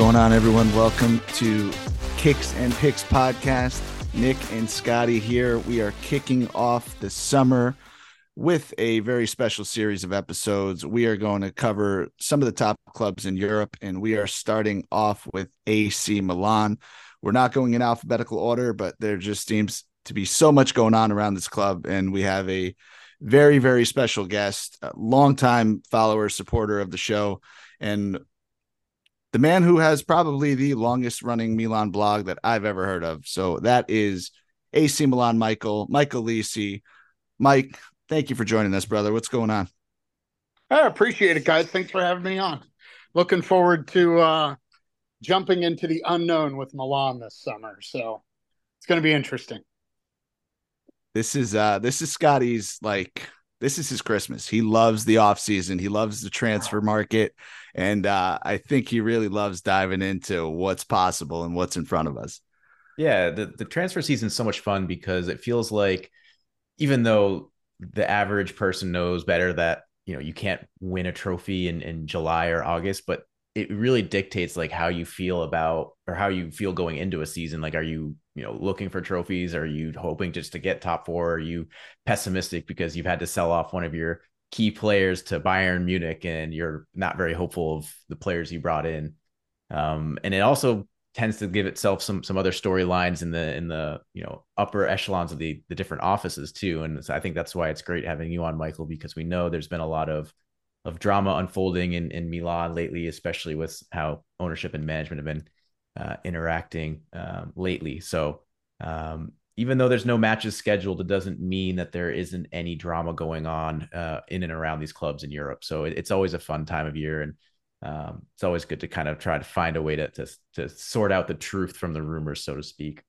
Going on, everyone? Welcome to Kicks and Picks podcast. Nick and Scotty here. We are kicking off the summer with a very special series of episodes. We are going to cover some of the top clubs in Europe, and we are starting off with AC Milan. We're not going in alphabetical order, but there just seems to be so much going on around this club, and we have a very, very special guest, a longtime follower, supporter of the show, and the man who has probably the longest running Milan blog that I've ever heard of. So that is AC Milan Michael, Michael Lisi. Mike, thank you for joining us, brother. What's going on? I appreciate it, guys. Thanks for having me on. Looking forward to uh, jumping into the unknown with Milan this summer. So it's going to be interesting. This is uh this is Scotty's like this is his Christmas. He loves the off season. He loves the transfer market, and uh, I think he really loves diving into what's possible and what's in front of us. Yeah, the the transfer season is so much fun because it feels like even though the average person knows better that you know you can't win a trophy in in July or August, but it really dictates like how you feel about or how you feel going into a season. Like, are you you know looking for trophies? Are you hoping just to get top four? Are you pessimistic because you've had to sell off one of your key players to Bayern Munich and you're not very hopeful of the players you brought in? Um, and it also tends to give itself some some other storylines in the in the you know upper echelons of the the different offices too. And so I think that's why it's great having you on, Michael, because we know there's been a lot of of drama unfolding in, in Milan lately, especially with how ownership and management have been uh, interacting um, lately. So um, even though there's no matches scheduled, it doesn't mean that there isn't any drama going on uh, in and around these clubs in Europe. So it, it's always a fun time of year, and um, it's always good to kind of try to find a way to, to to sort out the truth from the rumors, so to speak.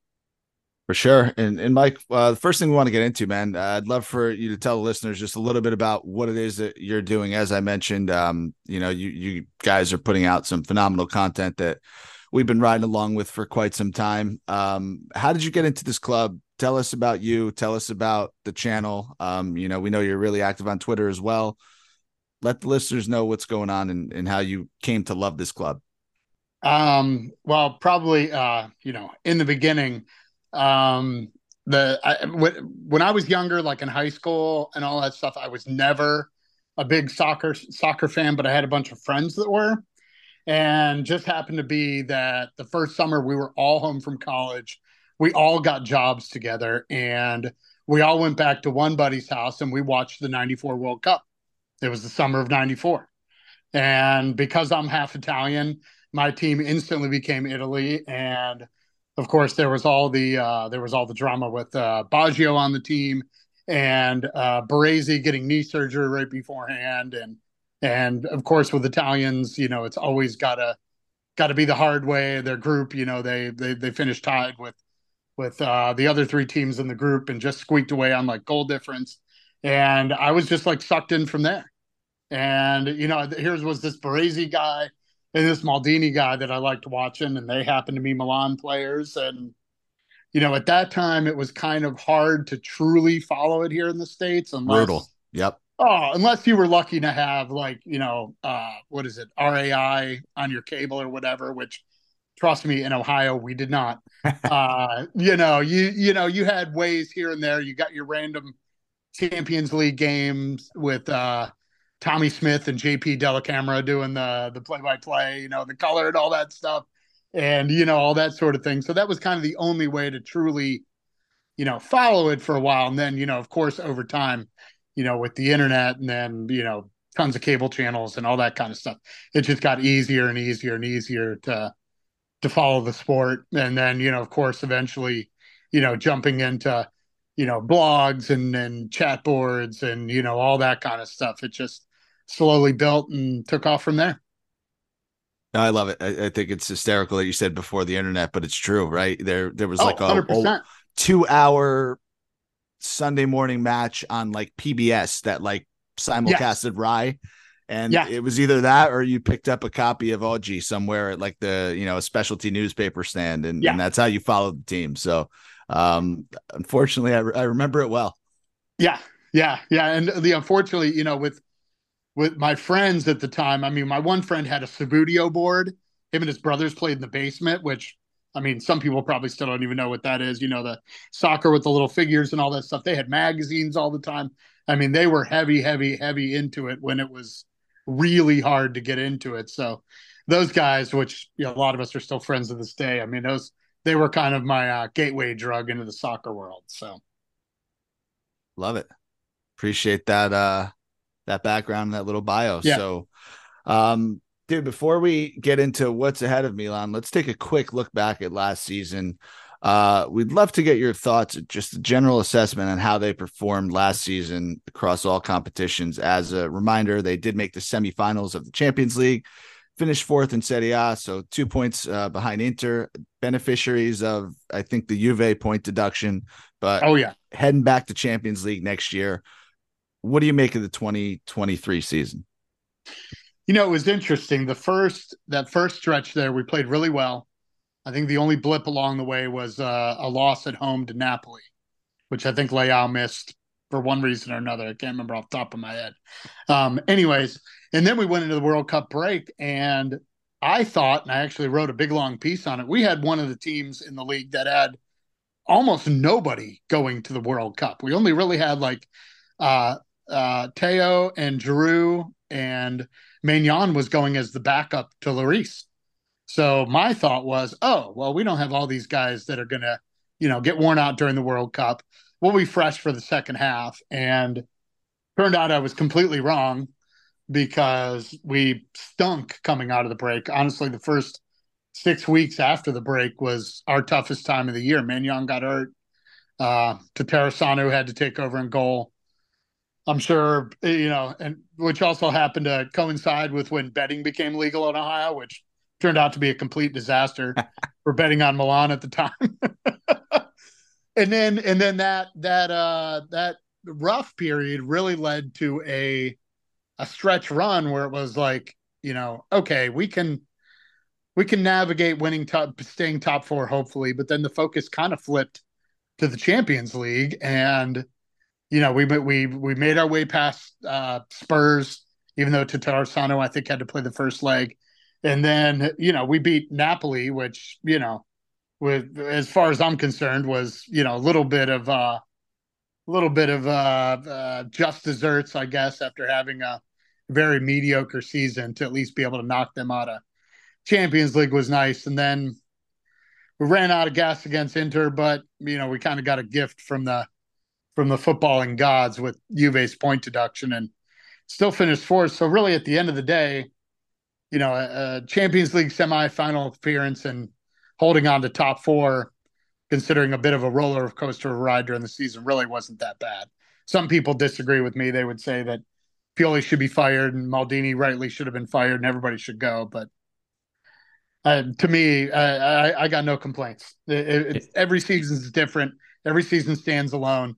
For sure. And and Mike, uh, the first thing we want to get into, man, uh, I'd love for you to tell the listeners just a little bit about what it is that you're doing. As I mentioned, um, you know, you you guys are putting out some phenomenal content that we've been riding along with for quite some time. Um, how did you get into this club? Tell us about you. Tell us about the channel. Um, you know, we know you're really active on Twitter as well. Let the listeners know what's going on and, and how you came to love this club. Um, well, probably, uh, you know, in the beginning, um, the I, when I was younger, like in high school and all that stuff, I was never a big soccer soccer fan, but I had a bunch of friends that were, and just happened to be that the first summer we were all home from college, we all got jobs together, and we all went back to one buddy's house and we watched the '94 World Cup. It was the summer of '94, and because I'm half Italian, my team instantly became Italy and of course, there was all the uh, there was all the drama with uh, Baggio on the team and uh, Baresi getting knee surgery right beforehand, and and of course with Italians, you know, it's always gotta gotta be the hard way. Their group, you know, they they they finished tied with with uh, the other three teams in the group and just squeaked away on like goal difference. And I was just like sucked in from there. And you know, here's was this Baresi guy and this Maldini guy that I liked watching, and they happened to be Milan players. And you know, at that time, it was kind of hard to truly follow it here in the states. Unless, Brutal. Yep. Oh, unless you were lucky to have like you know, uh, what is it, RAI on your cable or whatever, which. Trust me, in Ohio, we did not. uh, you know, you you know, you had ways here and there. You got your random Champions League games with uh Tommy Smyth and JP Dellacamera doing the the play by play, you know, the color and all that stuff, and you know all that sort of thing. So that was kind of the only way to truly, you know, follow it for a while. And then you know, of course, over time, you know, with the internet and then you know tons of cable channels and all that kind of stuff, it just got easier and easier and easier to to follow the sport. And then you know, of course, eventually, you know, jumping into you know blogs and and chat boards and you know all that kind of stuff. It just slowly built and took off from there. I love it. I, I, think it's hysterical that you said before the internet, but it's true, right? There, there was oh, like a, a two-hour Sunday morning match on like PBS that like simulcasted. RAI, and yeah. it was either that or you picked up a copy of OG somewhere at like the you know a specialty newspaper stand, and, yeah. and that's how you followed the team. So, um, unfortunately, I, re- I remember it well. Yeah, yeah, yeah, and the unfortunately, you know, with with my friends at the time. I mean, my one friend had a Subbuteo board him and his brothers played in the basement, which I mean, some people probably still don't even know what that is. You know, the soccer with the little figures and all that stuff. They had magazines all the time. I mean, they were heavy, heavy, heavy into it when it was really hard to get into it. So those guys, which you know, a lot of us are still friends to this day. I mean, those they were kind of my uh, gateway drug into the soccer world. So love it. Appreciate that uh that background, and that little bio. Yeah. So um dude, before we get into what's ahead of Milan, let's take a quick look back at last season. Uh, we'd love to get your thoughts, just a general assessment on how they performed last season across all competitions. As a reminder, they did make the semifinals of the Champions League, finished fourth in Serie A, so two points uh, behind Inter, beneficiaries of I think the Juve point deduction. But oh yeah, heading back to Champions League next year. What do you make of the 2023 season? You know, it was interesting. The first that first stretch there, we played really well. I think the only blip along the way was uh, a loss at home to Napoli, which I think Leao missed for one reason or another. I can't remember off the top of my head. Um, anyways, and then we went into the World Cup break, and I thought, and I actually wrote a big long piece on it. We had one of the teams in the league that had almost nobody going to the World Cup. We only really had like uh, uh, Theo and Giroud and Maignan was going as the backup to Lloris. So my thought was, oh, well, we don't have all these guys that are going to, you know, get worn out during the World Cup. We'll be fresh for the second half. And turned out I was completely wrong because we stunk coming out of the break. Honestly, the first six weeks after the break was our toughest time of the year. Maignan got hurt. Uh, Tatarusanu had to take over in goal. I'm sure you know, and which also happened to coincide with when betting became legal in Ohio, which turned out to be a complete disaster for betting on Milan at the time. and then and then that that uh that rough period really led to a a stretch run where it was like, you know, okay, we can we can navigate winning top staying top four hopefully, but then the focus kind of flipped to the Champions League and you know, we we we made our way past uh, Spurs, even though Tatarusanu I think had to play the first leg, and then you know we beat Napoli, which you know, with as far as I'm concerned, was you know a little bit of uh, a little bit of uh, uh, just desserts, I guess, after having a very mediocre season to at least be able to knock them out of Champions League was nice, and then we ran out of gas against Inter, but you know we kind of got a gift from the from the footballing gods with Juve's point deduction and still finished fourth. So really, at the end of the day, you know, a, a Champions League semifinal appearance and holding on to top four, considering a bit of a roller coaster ride during the season, really wasn't that bad. Some people disagree with me. They would say that Pioli should be fired and Maldini rightly should have been fired and everybody should go. But uh, to me, I, I, I, got no complaints. It, it, every season is different. Every season stands alone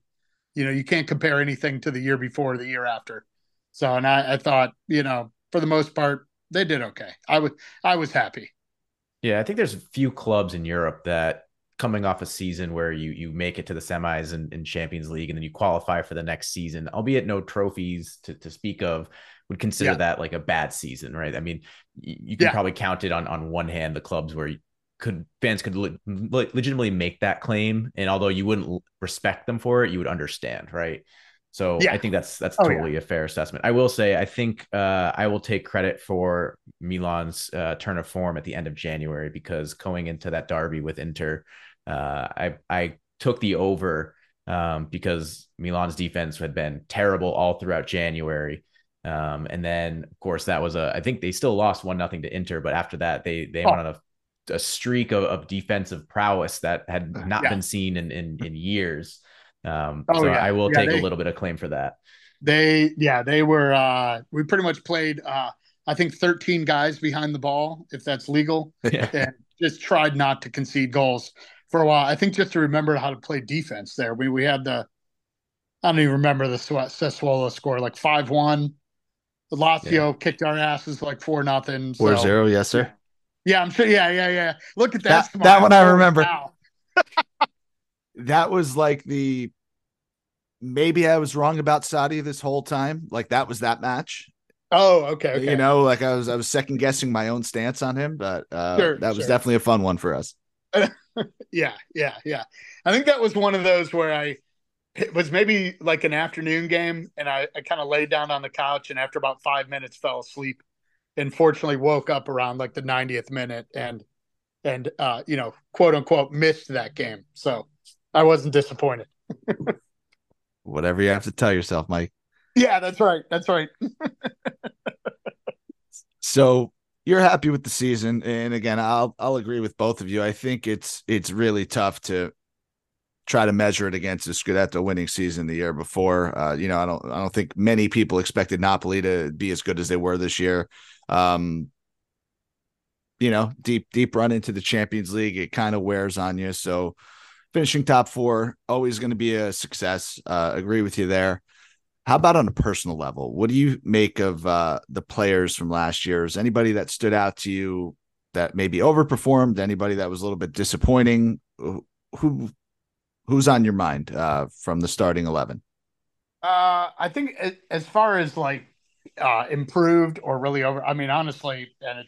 you know you can't compare anything to the year before the year after so and I, I thought you know for the most part they did okay i was i was happy yeah i think there's a few clubs in europe that coming off a season where you you make it to the semis in, in champions league and then you qualify for the next season albeit no trophies to, to speak of would consider yeah. that like a bad season right i mean you, you can yeah. probably count it on on one hand the clubs where could fans could le- legitimately make that claim and although you wouldn't respect them for it you would understand right so yeah. i think that's that's oh, totally yeah. a fair assessment i will say i think uh, i will take credit for milan's uh, turn of form at the end of january because going into that derby with inter uh, i i took the over um, because milan's defense had been terrible all throughout january um, and then of course that was a I think they still lost one nothing to Inter, but after that they they oh. went on a a streak of, of defensive prowess that had uh, not yeah. been seen in, in, in years. Um, oh, so yeah. I will yeah, take they, a little bit of claim for that. They, yeah, they were, uh, we pretty much played, uh, I think 13 guys behind the ball, if that's legal, and just tried not to concede goals for a while. I think just to remember how to play defense there. We, we had the, I don't even remember the Sassuolo score, like 5 1. The Lazio kicked our asses like 4 nothing. 4 so, 0, yes, sir. Yeah, I'm sure. Yeah, yeah, yeah. Look at that. That, that one I remember. that was like the maybe I was wrong about Sarri this whole time. Like that was that match. Oh, okay, okay. You know, like I was I was second guessing my own stance on him, but uh, Sure, that was sure. definitely a fun one for us. yeah, yeah, yeah. I think that was one of those where I it was maybe like an afternoon game, and I, I kind of laid down on the couch, and after about five minutes, fell asleep, and fortunately woke up around like the 90th minute, and and uh, you know, quote unquote, missed that game. So I wasn't disappointed. Whatever you have to tell yourself, Mike. Yeah, that's right. That's right. So you're happy with the season, and again, I'll I'll agree with both of you. I think it's it's really tough to try to measure it against the Scudetto winning season the year before. Uh, you know, I don't I don't think many people expected Napoli to be as good as they were this year. Um, you know, deep deep run into the Champions League, it kind of wears on you. So finishing top four always going to be a success. Uh, agree with you there. How about on a personal level? What do you make of uh, the players from last year? Is anybody that stood out to you that maybe overperformed? Anybody that was a little bit disappointing? Who who's on your mind uh, from the starting eleven? Uh, I think as far as like uh, improved or really over, I mean, honestly, and it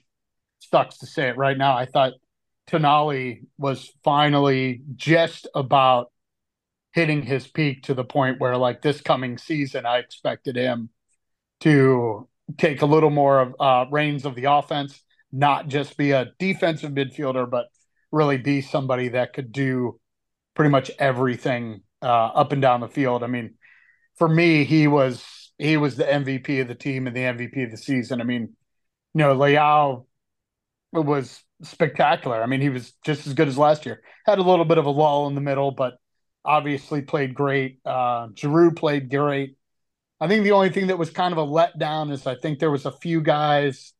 sucks to say it right now, I thought Tonali was finally just about hitting his peak to the point where, like, this coming season, I expected him to take a little more of uh, reins of the offense, not just be a defensive midfielder, but really be somebody that could do pretty much everything uh, up and down the field. I mean, for me, he was he was the MVP of the team and the MVP of the season. I mean, you know, Leao was spectacular. I mean, he was just as good as last year. Had a little bit of a lull in the middle, but obviously played great. Uh, Giroud played great. I think the only thing that was kind of a letdown is I think there was a few guys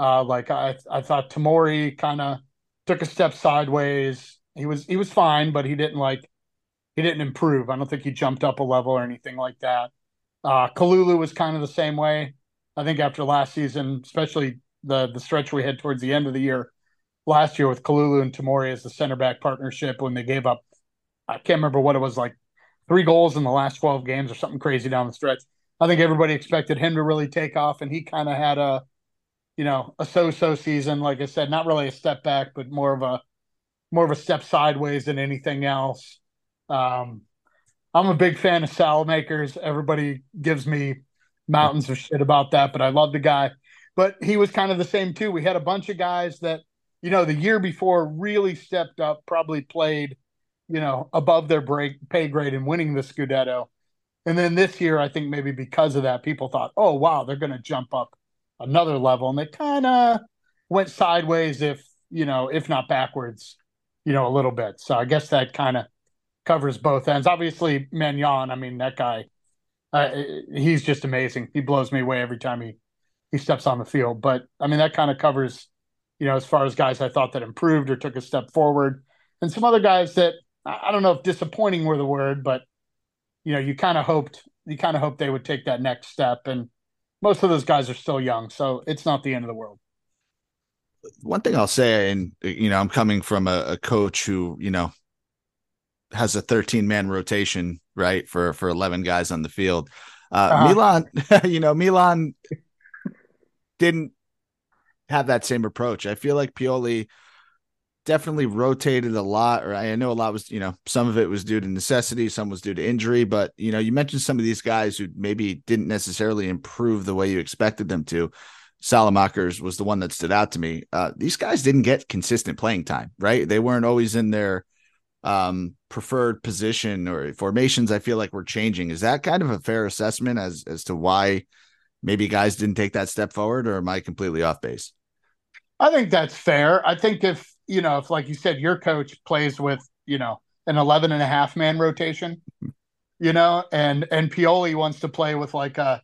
uh, like I I thought Tomori kind of took a step sideways. He was he was fine, but he didn't like he didn't improve. I don't think he jumped up a level or anything like that. Uh, Kalulu was kind of the same way. I think after last season, especially the the stretch we had towards the end of the year last year with Kalulu and Tomori as the center back partnership when they gave up, I can't remember what it was like, three goals in the last twelve games or something crazy down the stretch. I think everybody expected him to really take off, and he kind of had a, you know, a so-so season. Like I said, not really a step back, but more of a more of a step sideways than anything else. Um, I'm a big fan of Saelemaekers. Everybody gives me mountains of shit about that, but I love the guy. But he was kind of the same too. We had a bunch of guys that, you know, the year before really stepped up, probably played, you know, above their break pay grade in winning the Scudetto. And then this year, I think maybe because of that, people thought, oh wow, they're going to jump up another level, and they kind of went sideways, if you know, if not backwards, you know, a little bit. So I guess that kind of covers both ends. Obviously, Maignan, I mean, that guy, uh, he's just amazing. He blows me away every time he he steps on the field. But I mean, that kind of covers, you know, as far as guys I thought that improved or took a step forward, and some other guys that I don't know if disappointing were the word, but you know, you kind of hoped you kind of hoped they would take that next step. And most of those guys are still young, so it's not the end of the world. One thing I'll say, and you know, I'm coming from a, a coach who you know has a 13 man rotation, right, for for 11 guys on the field. Uh, Uh-huh. Milan, you know, Milan didn't have that same approach. I feel like Pioli definitely rotated a lot, or I know a lot was, you know, some of it was due to necessity, some was due to injury, but you know, you mentioned some of these guys who maybe didn't necessarily improve the way you expected them to. Saelemaekers was the one that stood out to me. Uh, these guys didn't get consistent playing time, right? They weren't always in their um, preferred position or formations. I feel like we're changing. Is that kind of a fair assessment as as to why maybe guys didn't take that step forward, or am I completely off base? I think that's fair. I think if, you know, if like you said, your coach plays with, you know, an 11 and a half man rotation, you know, and, and Pioli wants to play with like a,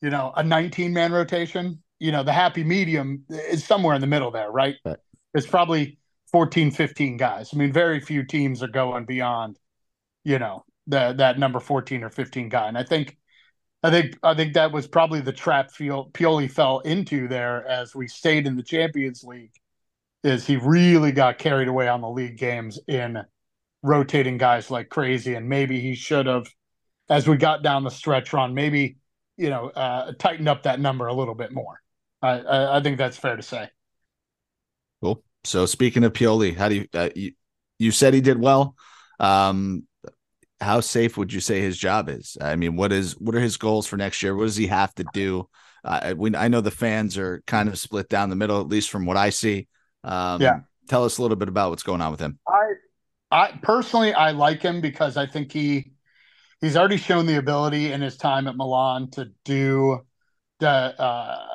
you know, a 19 man rotation, you know, the happy medium is somewhere in the middle there, right? Right. It's probably 14, 15 guys. I mean, very few teams are going beyond, you know, the, that number 14 or 15 guy. And I think, I think I think that was probably the trap Fio- Pioli fell into there as we stayed in the Champions League. Is he really got carried away on the league games in rotating guys like crazy, and maybe he should have, as we got down the stretch run, maybe you know, uh, tightened up that number a little bit more. I, I, I think that's fair to say. Cool. So speaking of Pioli, how do you, uh, you, you said he did well. Um, how safe would you say his job is? I mean, what is what are his goals for next year? What does he have to do? Uh, we, I know the fans are kind of split down the middle, at least from what I see. Um, Yeah. Tell us a little bit about what's going on with him. I, I personally, I like him because I think he he's already shown the ability in his time at Milan to do the uh,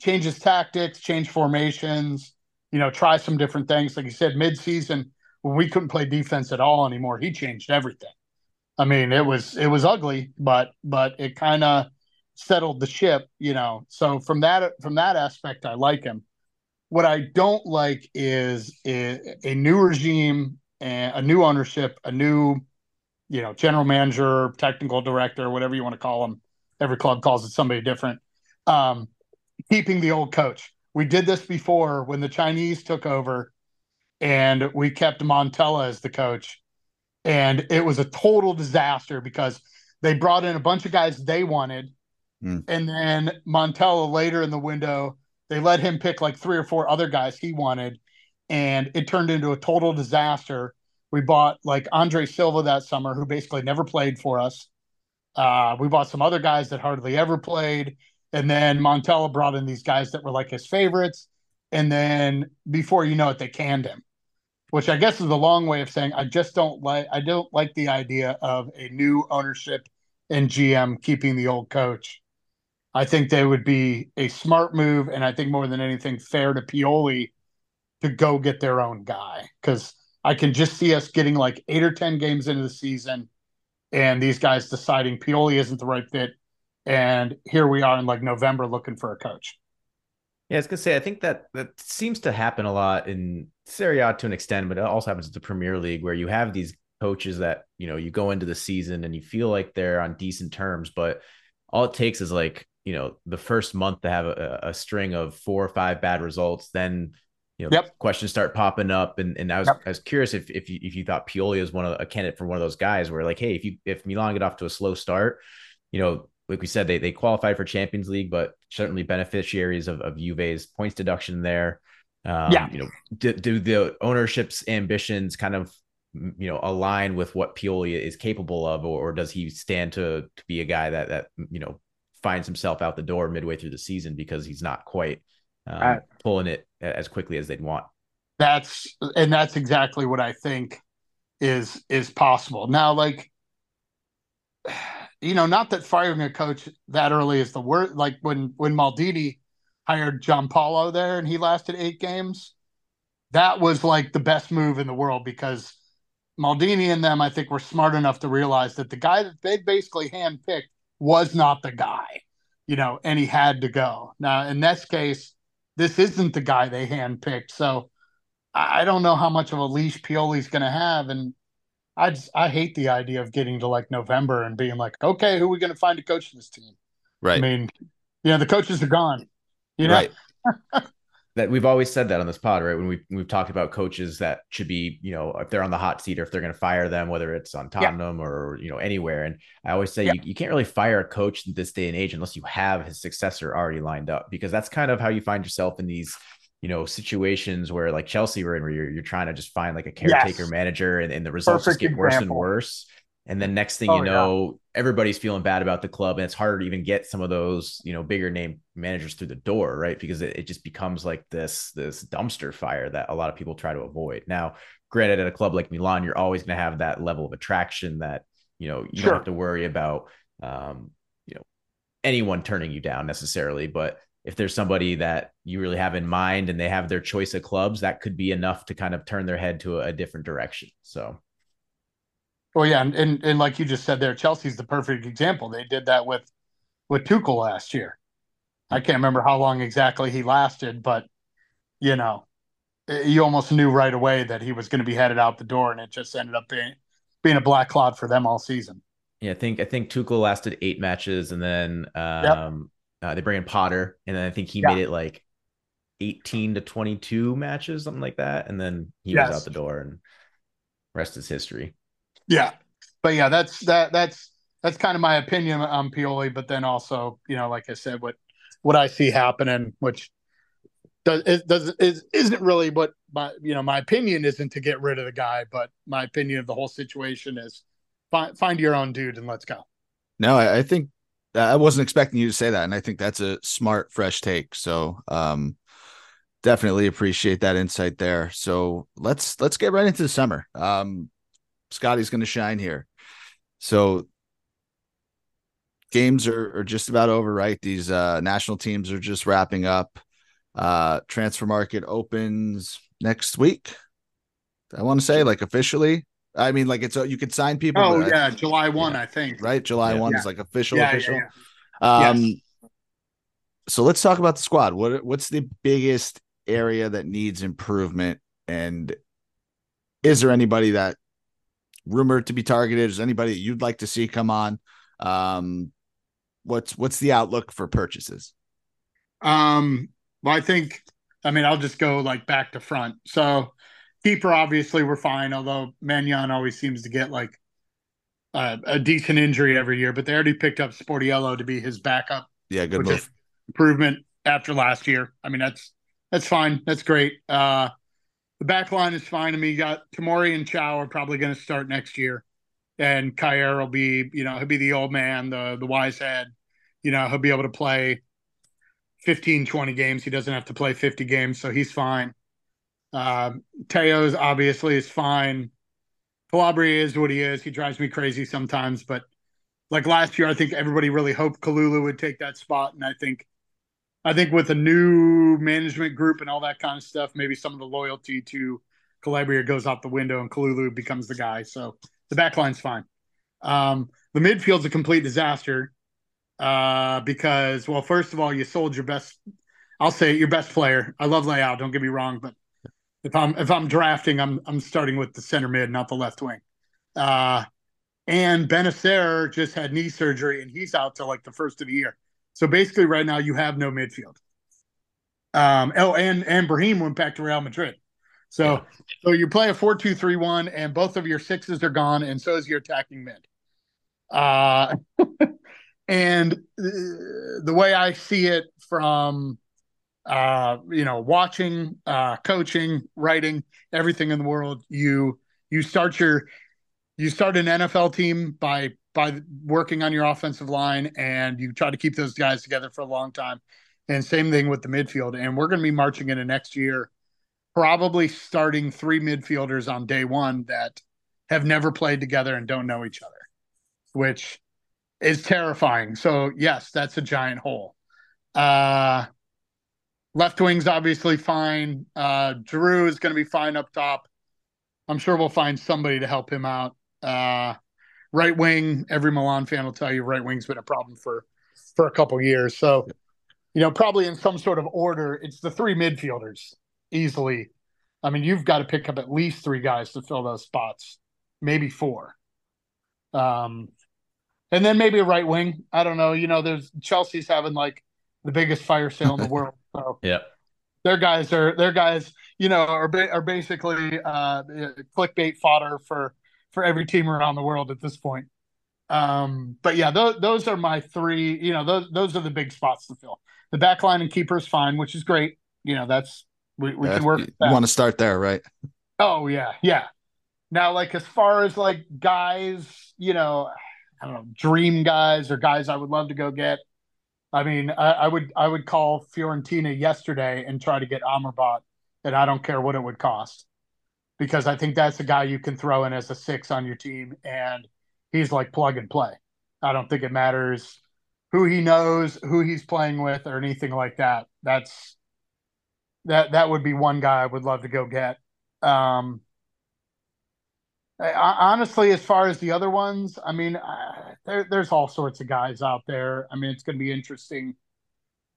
change his tactics, change formations, you know, try some different things. Like you said, mid-season we couldn't play defense at all anymore, he changed everything. I mean, it was it was ugly, but but it kind of settled the ship, you know. So from that from that aspect, I like him. What I don't like is, a new regime a new ownership, a new, you know, general manager, technical director, whatever you want to call them. Every club calls it somebody different. Um, keeping the old coach. We did this before when the Chinese took over, and we kept Montella as the coach, and it was a total disaster because they brought in a bunch of guys they wanted, Hmm. and then Montella later in the window they let him pick like three or four other guys he wanted, and it turned into a total disaster. We bought like Andre Silva that summer, who basically never played for us. Uh, we bought some other guys that hardly ever played. And then Montella brought in these guys that were like his favorites. And then before you know it, they canned him, which I guess is a long way of saying I just don't like I don't like the idea of a new ownership and GM keeping the old coach. I think they would be a smart move, and I think more than anything, fair to Pioli to go get their own guy. Because I can just see us getting like eight or ten games into the season, and these guys deciding Pioli isn't the right fit, and here we are in like November looking for a coach. Yeah, I was gonna say I think that that seems to happen a lot in Serie A to an extent, but it also happens in the Premier League where you have these coaches that you know you go into the season and you feel like they're on decent terms, but all it takes is like you know the first month to have a, a string of four or five bad results, then you know Yep. questions start popping up, and and I was Yep. I was curious if if you, if you thought Pioli is one of a candidate for one of those guys where like hey if you if Milan get off to a slow start, you know like we said, they they qualified for Champions League, but certainly beneficiaries of, of Juve's points deduction there. Um, Yeah. you know, do, do the ownership's ambitions kind of you know align with what Pioli is capable of, or, or does he stand to to be a guy that that you know finds himself out the door midway through the season because he's not quite um, Right. pulling it as quickly as they'd want? That's and that's exactly what I think is is possible. Now, like you know, not that firing a coach that early is the worst. Like when when Maldini hired Giampaolo there and he lasted eight games, that was like the best move in the world because Maldini and them, I think, were smart enough to realize that the guy that they basically handpicked was not the guy, you know, and he had to go. Now, in this case, this isn't the guy they handpicked. So I don't know how much of a leash Pioli's going to have. And I just, I hate the idea of getting to like November and being like, okay, who are we going to find to coach this team? Right. I mean, you know, the coaches are gone. You know, right. that we've always said that on this pod, right? When we we've talked about coaches that should be, you know, if they're on the hot seat or if they're going to fire them, whether it's on Tottenham or you know anywhere. And I always say Yeah. you, you can't really fire a coach in this day and age unless you have his successor already lined up, because that's kind of how you find yourself in these, you know, situations where like Chelsea were in, where you're you're trying to just find like a caretaker Yes. manager, and, and the results just Perfect get worse and worse. And then next thing Oh, you yeah. know, everybody's feeling bad about the club, and it's harder to even get some of those, you know, bigger name managers through the door, right? Because it, it just becomes like this this dumpster fire that a lot of people try to avoid. Now, granted, at a club like Milan, you're always going to have that level of attraction that you know you Sure. don't have to worry about, um, you know, anyone turning you down necessarily. But if there's somebody that you really have in mind and they have their choice of clubs, that could be enough to kind of turn their head to a, a different direction. So. Well, yeah, and, and and like you just said there, Chelsea's the perfect example. They did that with with Tuchel last year. I can't remember how long exactly he lasted, but you know, eh, you almost knew right away that he was going to be headed out the door, and it just ended up being being a black cloud for them all season. Yeah, I think I think Tuchel lasted eight matches, and then um, uh, they bring in Potter, and then I think he Yeah. made it like eighteen to twenty-two matches, something like that, and then he was out the door, and rest is history. Yeah, but yeah, that's that that's that's kind of my opinion on Pioli. But then also, you know, like I said, what what I see happening, which does it does is isn't really what my you know my opinion isn't to get rid of the guy, but my opinion of the whole situation is find find your own dude and let's go. No, I, I think I wasn't expecting you to say that, and I think that's a smart, fresh take. So, um, definitely appreciate that insight there. So let's let's get right into the summer. Um, Scotty's going to shine here. So games are, are just about over, right? These uh, national teams are just wrapping up. Uh, transfer market opens next week. I want to say like officially. I mean, like it's a, you could sign people. Oh yeah, I, July one, yeah. I think. Right, July yeah. one yeah. is like official. official. Um, yes. so let's talk about the squad. What what's the biggest area that needs improvement, and is there anybody that rumored to be targeted? Is anybody that you'd like to see come on? Um, what's what's the outlook for purchases? Um, well, I think I mean I'll just go like back to front. So keeper obviously we're fine, although Maignan always seems to get like uh, a decent injury every year. But they already picked up Sportiello to be his backup. Yeah, good move. improvement after last year. I mean that's that's fine. That's great. Uh, the back line is fine. I mean, you got Tomori and Thiaw are probably going to start next year, and Kjaer will be, you know, he'll be the old man, the the wise head. You know, he'll be able to play 15, 20 games. He doesn't have to play 50 games, so he's fine. Uh, Theo's obviously is fine. Calabria is what he is. He drives me crazy sometimes, but like last year, I think everybody really hoped Kalulu would take that spot, and I think, I think with a new management group and all that kind of stuff, maybe some of the loyalty to Calabria goes out the window, and Kalulu becomes the guy. So the back line's fine. Um, the midfield's a complete disaster uh, because, well, first of all, you sold your best. I'll say your best player. I love Leao. Don't get me wrong, but if I'm if I'm drafting, I'm I'm starting with the center mid, not the left wing. Uh, and Bennacer just had knee surgery, and he's out till like the first of the year. So basically, right now you have no midfield. Um, oh, and and Brahim went back to Real Madrid. So yeah. so you play a four two three one, and both of your sixes are gone, and so is your attacking mid. Uh, and uh, the way I see it from uh, you know, watching, uh, coaching, writing, everything in the world. You you start your you start an NFL team by by working on your offensive line, and you try to keep those guys together for a long time. And same thing with the midfield. And we're going to be marching into next year, probably starting three midfielders on day one that have never played together and don't know each other, which is terrifying. So yes, that's a giant hole. Uh, Left wing's obviously fine. Uh, Giroud is going to be fine up top. I'm sure we'll find somebody to help him out. Uh, right wing, every Milan fan will tell you right wing's been a problem for for a couple years. So, you know, probably in some sort of order, it's the three midfielders easily. I mean, you've got to pick up at least three guys to fill those spots, maybe four. Um, and then maybe a right wing. I don't know. You know, there's Chelsea's having like the biggest fire sale in the world. So yeah, their guys are their guys, you know, are ba- are basically uh, clickbait fodder for for every team around the world at this point. Um, but yeah, those those are my three. You know, those those are the big spots to fill. The back line and keeper is fine, which is great. You know, that's we, we can work. You want to start there, right? Oh yeah, yeah. Now, like as far as like guys, you know, I don't know, dream guys or guys I would love to go get. I mean, I, I, would I would call Fiorentina yesterday and try to get Amrabat, and I don't care what it would cost, because I think that's a guy you can throw in as a six on your team, and he's like plug and play. I don't think it matters who he knows, who he's playing with, or anything like that. That's that that would be one guy I would love to go get. Um, honestly, as far as the other ones, I mean, there, there's all sorts of guys out there. I mean, it's going to be interesting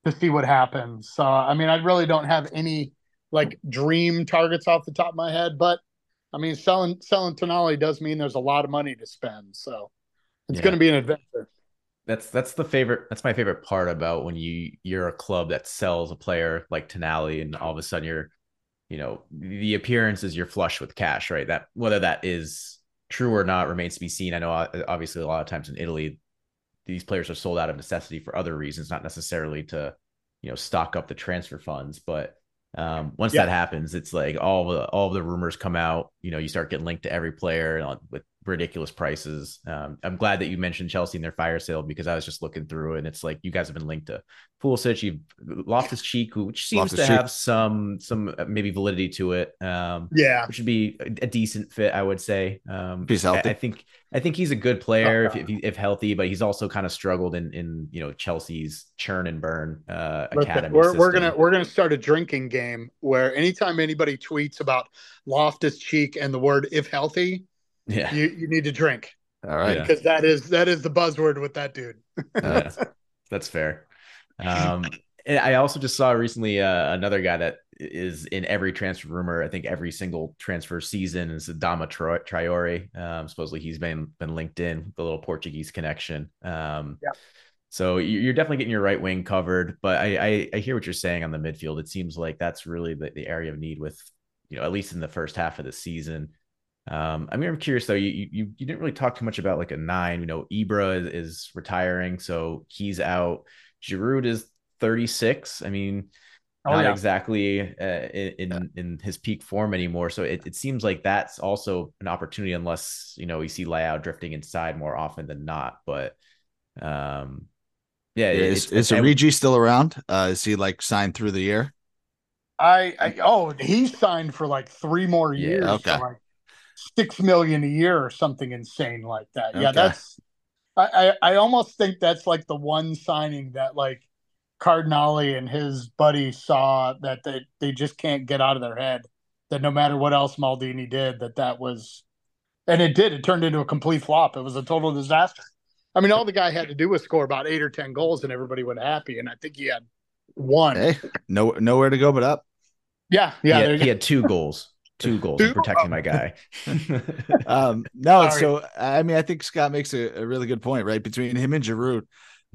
to see what happens. So, I mean, I really don't have any like dream targets off the top of my head, but I mean, selling selling Tonali does mean there's a lot of money to spend. So, it's yeah. going to be an adventure. That's that's the favorite. That's my favorite part about when you you're a club that sells a player like Tonali, and all of a sudden you're you know the appearance is you're flush with cash right that whether that is true or not remains to be seen. I know uh, obviously a lot of times in Italy, these players are sold out of necessity for other reasons, not necessarily to, you know, stock up the transfer funds. But um, once yeah. that happens, it's like all the all the rumors come out. You know, you start getting linked to every player with ridiculous prices. Um, I'm glad that you mentioned Chelsea in their fire sale because I was just looking through and it's like you guys have been linked to Pulisic, you've Loftus Cheek, which seems Loftus to Cheek. have some some uh, maybe validity to it. Um, yeah, which would be a, decent fit, I would say. Um, he's healthy. I, I, think I think he's a good player if, if, if healthy, but he's also kind of struggled in in you know Chelsea's churn and burn uh, academy. We're, we're gonna we're gonna start a drinking game where anytime anybody tweets about Loftus Cheek and the word "if healthy," yeah, you, you need to drink. All right, because that is that is the buzzword with that dude. uh, that's fair. Um, I also just saw recently uh, another guy that is in every transfer rumor. I think every single transfer season is Adama Traore. Um, supposedly he's been been linked in the little Portuguese connection. Um, yeah. So you're definitely getting your right wing covered, but I, I, I hear what you're saying on the midfield. It seems like that's really the, the area of need with you know at least in the first half of the season. Um, I mean, I'm curious though. You, you you didn't really talk too much about like a nine. You know, Ibra is, is retiring, so he's out. Giroud is 36. I mean, oh, not yeah. exactly uh, in in his peak form anymore. So it, it seems like that's also an opportunity, unless you know we see Leao drifting inside more often than not. But um, yeah, yeah is, is Origi still around? Uh, is he like signed through the year? I, I oh he signed for like three more years. Yeah, okay. Like six million a year or something insane like that. Okay. Yeah, that's I, I, I almost think that's like the one signing that like Cardinale and his buddy saw that they, they just can't get out of their head that no matter what else Maldini did, that that was, and it did. It turned into a complete flop. It was a total disaster. I mean, all the guy had to do was score about eight or ten goals, and everybody went happy. And I think he had one. Hey, no, nowhere to go but up. Yeah, yeah. He had, he had two goals two goals in protecting my guy. um, no, Sorry. so I mean, I think Scott makes a, a, really good point, right? Between him and Giroud,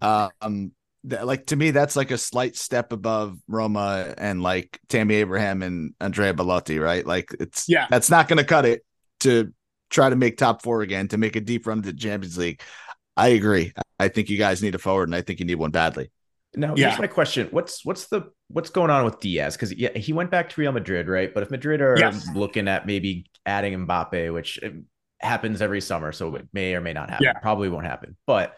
um, th- like to me, that's like a slight step above Roma and like Tammy Abraham and Andrea Belotti, right? Like it's yeah, that's not going to cut it to try to make top four again to make a deep run to the Champions League. I agree. I think you guys need a forward, and I think you need one badly. Now, yeah. here's my question: What's what's the what's going on with Diaz? Because yeah, he went back to Real Madrid, right? But if Madrid are yes. looking at maybe adding Mbappe, which uh, happens every summer, so it may or may not happen. Yeah. Probably won't happen, but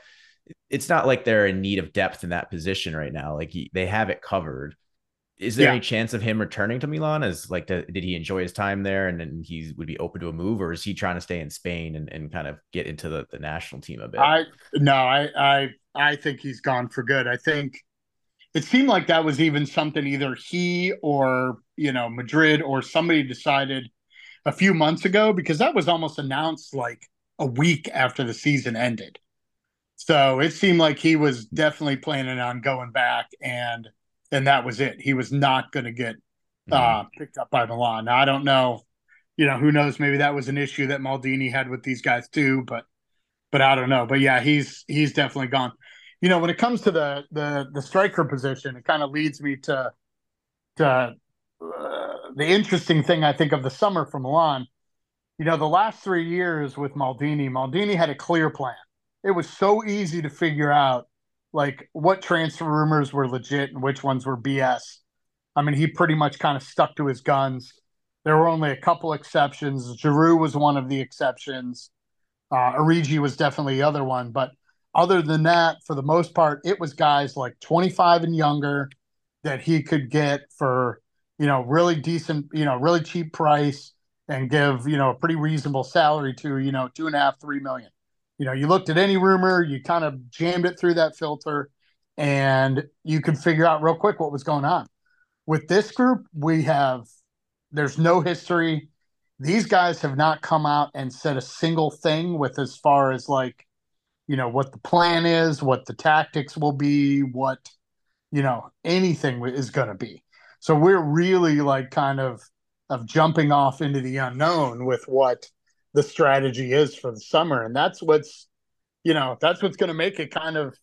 it's not like they're in need of depth in that position right now. Like he, they have it covered. Is there yeah. any chance of him returning to Milan? As like, did he enjoy his time there, and then he would be open to a move, or is he trying to stay in Spain and, and kind of get into the, the national team a bit? I no, I I I think he's gone for good. I think it seemed like that was even something either he or you know Madrid or somebody decided a few months ago because that was almost announced like a week after the season ended. So it seemed like he was definitely planning on going back and and that was it. He was not going to get uh, mm-hmm. picked up by Milan. Now I don't know, you know, who knows? Maybe that was an issue that Maldini had with these guys too, but but I don't know. But yeah, he's he's definitely gone you know, when it comes to the the the striker position, it kind of leads me to to uh, the interesting thing I think of the summer for Milan. You know, the last three years with Maldini, Maldini had a clear plan. It was so easy to figure out like what transfer rumors were legit and which ones were BS. I mean, he pretty much kind of stuck to his guns. There were only a couple exceptions. Giroud was one of the exceptions. Uh, Origi was definitely the other one, but other than that, for the most part, it was guys like 25 and younger that he could get for, you know, really decent, you know, really cheap price and give, you know, a pretty reasonable salary to, you know, two and a half, three million. You know, you looked at any rumor, you kind of jammed it through that filter and you could figure out real quick what was going on. With this group, we have, there's no history. These guys have not come out and said a single thing with as far as like, you know what the plan is what the tactics will be what you know anything is going to be. So we're really like kind of of jumping off into the unknown with what the strategy is for the summer. And that's what's you know that's what's going to make it kind of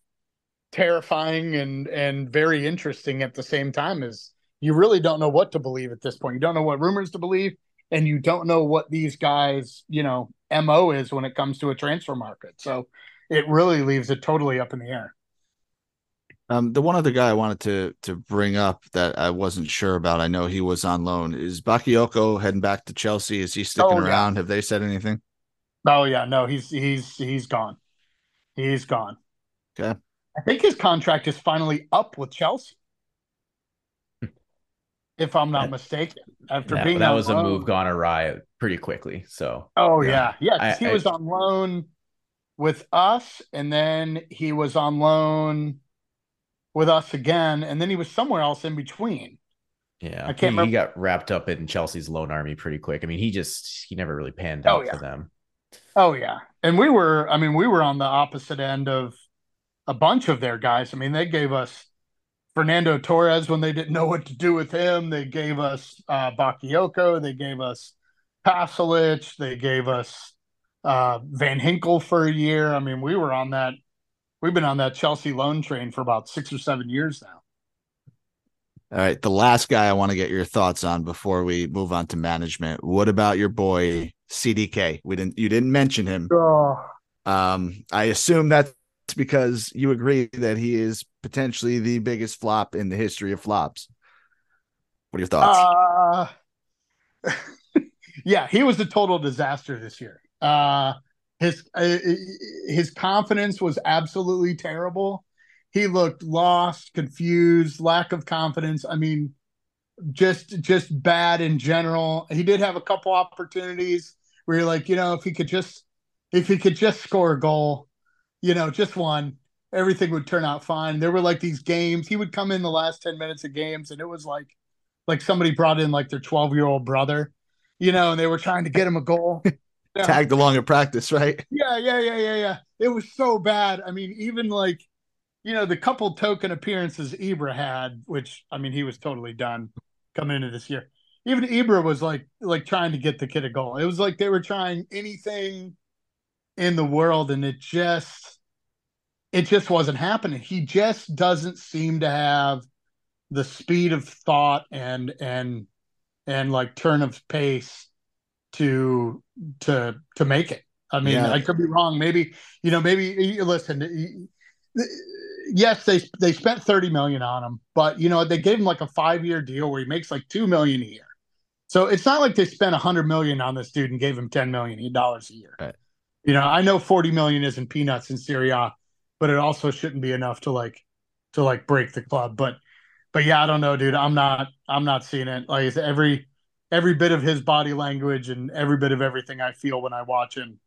terrifying and and very interesting at the same time is you really don't know what to believe at this point. You don't know what rumors to believe and you don't know what these guys, you know, mo is when it comes to a transfer market. So it really leaves it totally up in the air. Um, the one other guy I wanted to to bring up that I wasn't sure about, I know he was on loan. Is Bakayoko heading back to Chelsea? Is he sticking oh, around? Have they said anything? Oh yeah, no, he's he's he's gone. He's gone. Okay. I think his contract is finally up with Chelsea. if I'm not mistaken. After that, being that was loan, a move gone awry pretty quickly. So Oh yeah. Yeah. yeah he I, was on loan with us, and then he was on loan with us again, and then he was somewhere else in between. Yeah, I can't. He, he, got wrapped up in Chelsea's loan army pretty quick. I mean, he just he never really panned out oh, yeah. for them. Oh yeah, and we were. I mean, we were on the opposite end of a bunch of their guys. I mean, they gave us Fernando Torres when they didn't know what to do with him. They gave us uh, Bakayoko. They gave us Pasalic. They gave us uh, Van Ginkel for a year. I mean, we were on that we've been on that Chelsea loan train for about six or seven years now. All right, the last guy I want to get your thoughts on before we move on to management. What about your boy CDK? We didn't you didn't mention him. Oh. Um, I assume that's because you agree that he is potentially the biggest flop in the history of flops. What are your thoughts? Uh, yeah, he was a total disaster this year. Uh, his uh, his confidence was absolutely terrible. He looked lost, confused, lack of confidence. I mean, just just bad in general. He did have a couple opportunities where you're like, you know, if he could just if he could just score a goal, you know, just one, everything would turn out fine. There were like these games. He would come in the last 10 minutes of games and it was like like somebody brought in like their 12 year old brother, you know, and they were trying to get him a goal. yeah. tagged along at practice, right? Yeah, yeah, yeah, yeah, yeah. It was so bad. I mean, even like, you know, the couple token appearances Ibra had, which I mean, he was totally done coming into this year. Even Ibra was like, like trying to get the kid a goal. It was like they were trying anything in the world, and it just, it just wasn't happening. He just doesn't seem to have the speed of thought and and and like turn of pace to to to make it. I mean, yeah. I could be wrong. Maybe you know, maybe listen. Yes, they they spent thirty million on him, but you know they gave him like a five year deal where he makes like two million a year. So it's not like they spent a hundred million on this dude and gave him ten million dollars a year. Right. You know, I know forty million isn't peanuts in Serie A, but it also shouldn't be enough to like to like break the club. But but yeah, I don't know, dude. I'm not I'm not seeing it. Like every every bit of his body language and every bit of everything I feel when I watch him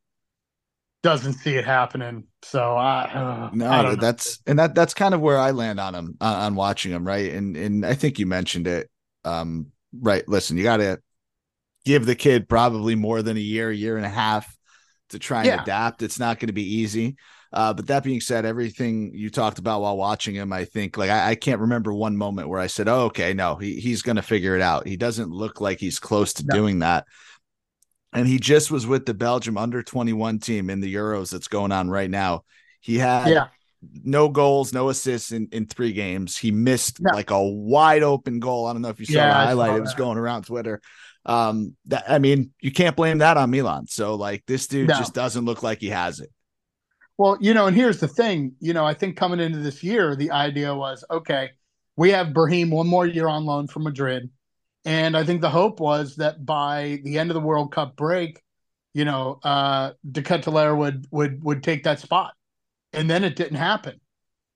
doesn't see it happening. So I uh, no, I that's and that that's kind of where I land on him uh, on watching him, right? And and I think you mentioned it, um, right? Listen, you got to give the kid probably more than a year, year and a half to try and yeah. adapt. It's not going to be easy. Uh, but that being said, everything you talked about while watching him, I think like I, I can't remember one moment where I said, "Oh, okay, no, he, he's going to figure it out." He doesn't look like he's close to no. doing that. And he just was with the Belgium under 21 team in the Euros that's going on right now. He had yeah. no goals, no assists in, in three games. He missed no. like a wide open goal. I don't know if you saw yeah, the highlight, it was going around Twitter. Um, that I mean, you can't blame that on Milan. So like this dude no. just doesn't look like he has it. Well, you know, and here's the thing, you know, I think coming into this year, the idea was okay, we have Brahim one more year on loan from Madrid. And I think the hope was that by the end of the World Cup break, you know, uh De would would would take that spot. And then it didn't happen.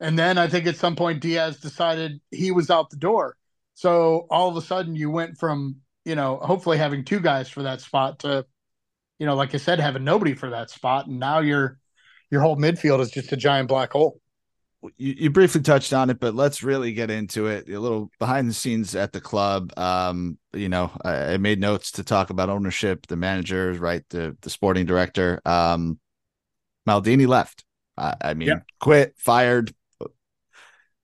And then I think at some point Diaz decided he was out the door. So all of a sudden you went from, you know, hopefully having two guys for that spot to, you know, like I said, having nobody for that spot. And now you're your whole midfield is just a giant black hole. You, you briefly touched on it, but let's really get into it. A little behind the scenes at the club. Um, you know, I, I made notes to talk about ownership, the managers, right, the the sporting director. Um, Maldini left. I, I mean, yeah. quit, fired,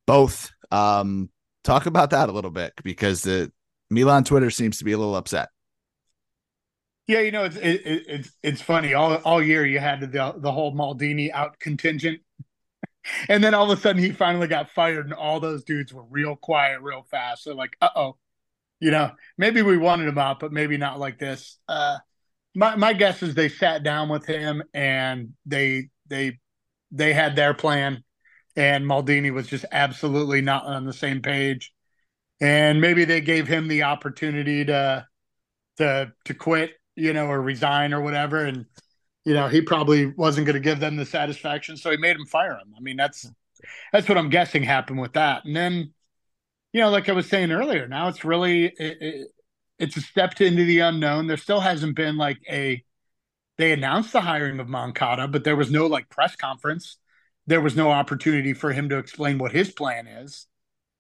both. Um, talk about that a little bit because the Milan Twitter seems to be a little upset. Yeah, you know it's it, it's it's funny. All all year you had the the whole Maldini out contingent, and then all of a sudden he finally got fired, and all those dudes were real quiet, real fast. They're like, "Uh oh, you know, maybe we wanted him out, but maybe not like this. Uh, my my guess is they sat down with him and they they they had their plan, and Maldini was just absolutely not on the same page, and maybe they gave him the opportunity to to to quit, you know, or resign or whatever, and you know he probably wasn't going to give them the satisfaction, so he made him fire him. I mean, that's that's what I'm guessing happened with that, and then you know, like I was saying earlier, now it's really it, it, it's a step to, into the unknown. There still hasn't been like a they announced the hiring of Moncada, but there was no like press conference. There was no opportunity for him to explain what his plan is.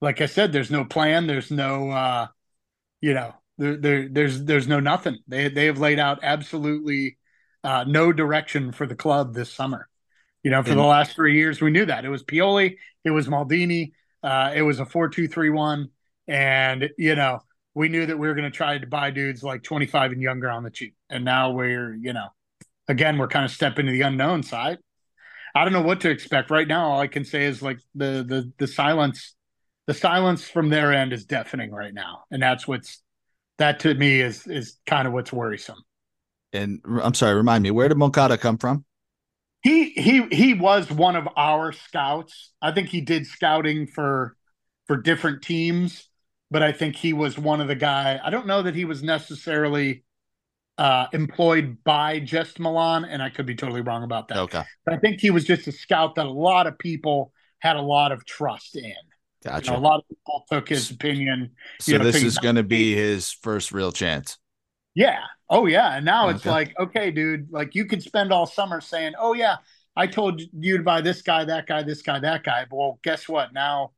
Like I said, there's no plan. There's no, uh, you know, there, there there's there's no nothing. They they have laid out absolutely uh, no direction for the club this summer. You know, for and, the last three years, we knew that it was Pioli, it was Maldini, uh, it was a four-two-three-one, and you know we knew that we were going to try to buy dudes like 25 and younger on the cheap. And now we're, you know, again, we're kind of stepping to the unknown side. I don't know what to expect right now. All I can say is like the the the silence, the silence from their end is deafening right now, and that's what's that to me is is kind of what's worrisome. And I'm sorry, remind me, where did Moncada come from? He he he was one of our scouts. I think he did scouting for for different teams, but I think he was one of the guy. I don't know that he was necessarily uh, employed by just Milan, and I could be totally wrong about that. Okay, but I think he was just a scout that a lot of people had a lot of trust in. Gotcha. You know, a lot of people took his opinion. So you know, this is going to be his first real chance. Yeah. Oh yeah. And now Okay. it's like, okay, dude, like you could spend all summer saying, "Oh yeah, I told you to buy this guy, that guy, this guy, that guy." Well, guess what? Now,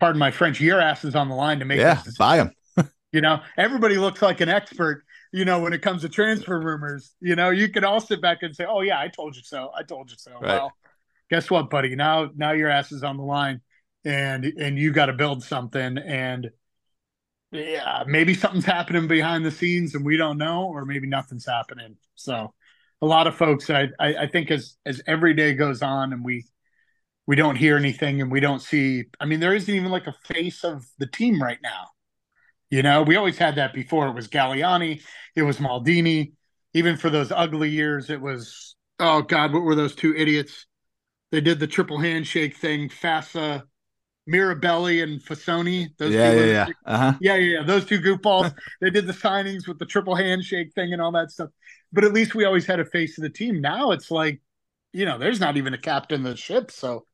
pardon my French, your ass is on the line to make Yeah, this buy him. You know, everybody looks like an expert, you know, when it comes to transfer rumors. You know, you could all sit back and say, "Oh yeah, I told you so. I told you so." Right. Well, guess what, buddy? Now now your ass is on the line and and you got to build something and yeah, maybe something's happening behind the scenes and we don't know, or maybe nothing's happening. So a lot of folks I, I, I think as as every day goes on and we we don't hear anything and we don't see I mean, there isn't even like a face of the team right now. You know, we always had that before. It was Galliani, it was Maldini. Even for those ugly years, it was oh God, what were those two idiots? They did the triple handshake thing, Fassa, Mirabelli, and Fassone. Those yeah, two yeah, yeah. Uh huh. yeah, yeah, yeah. Those two goofballs. they did the signings with the triple handshake thing and all that stuff. But at least we always had a face of the team. Now it's like, you know, there's not even a captain of the ship, so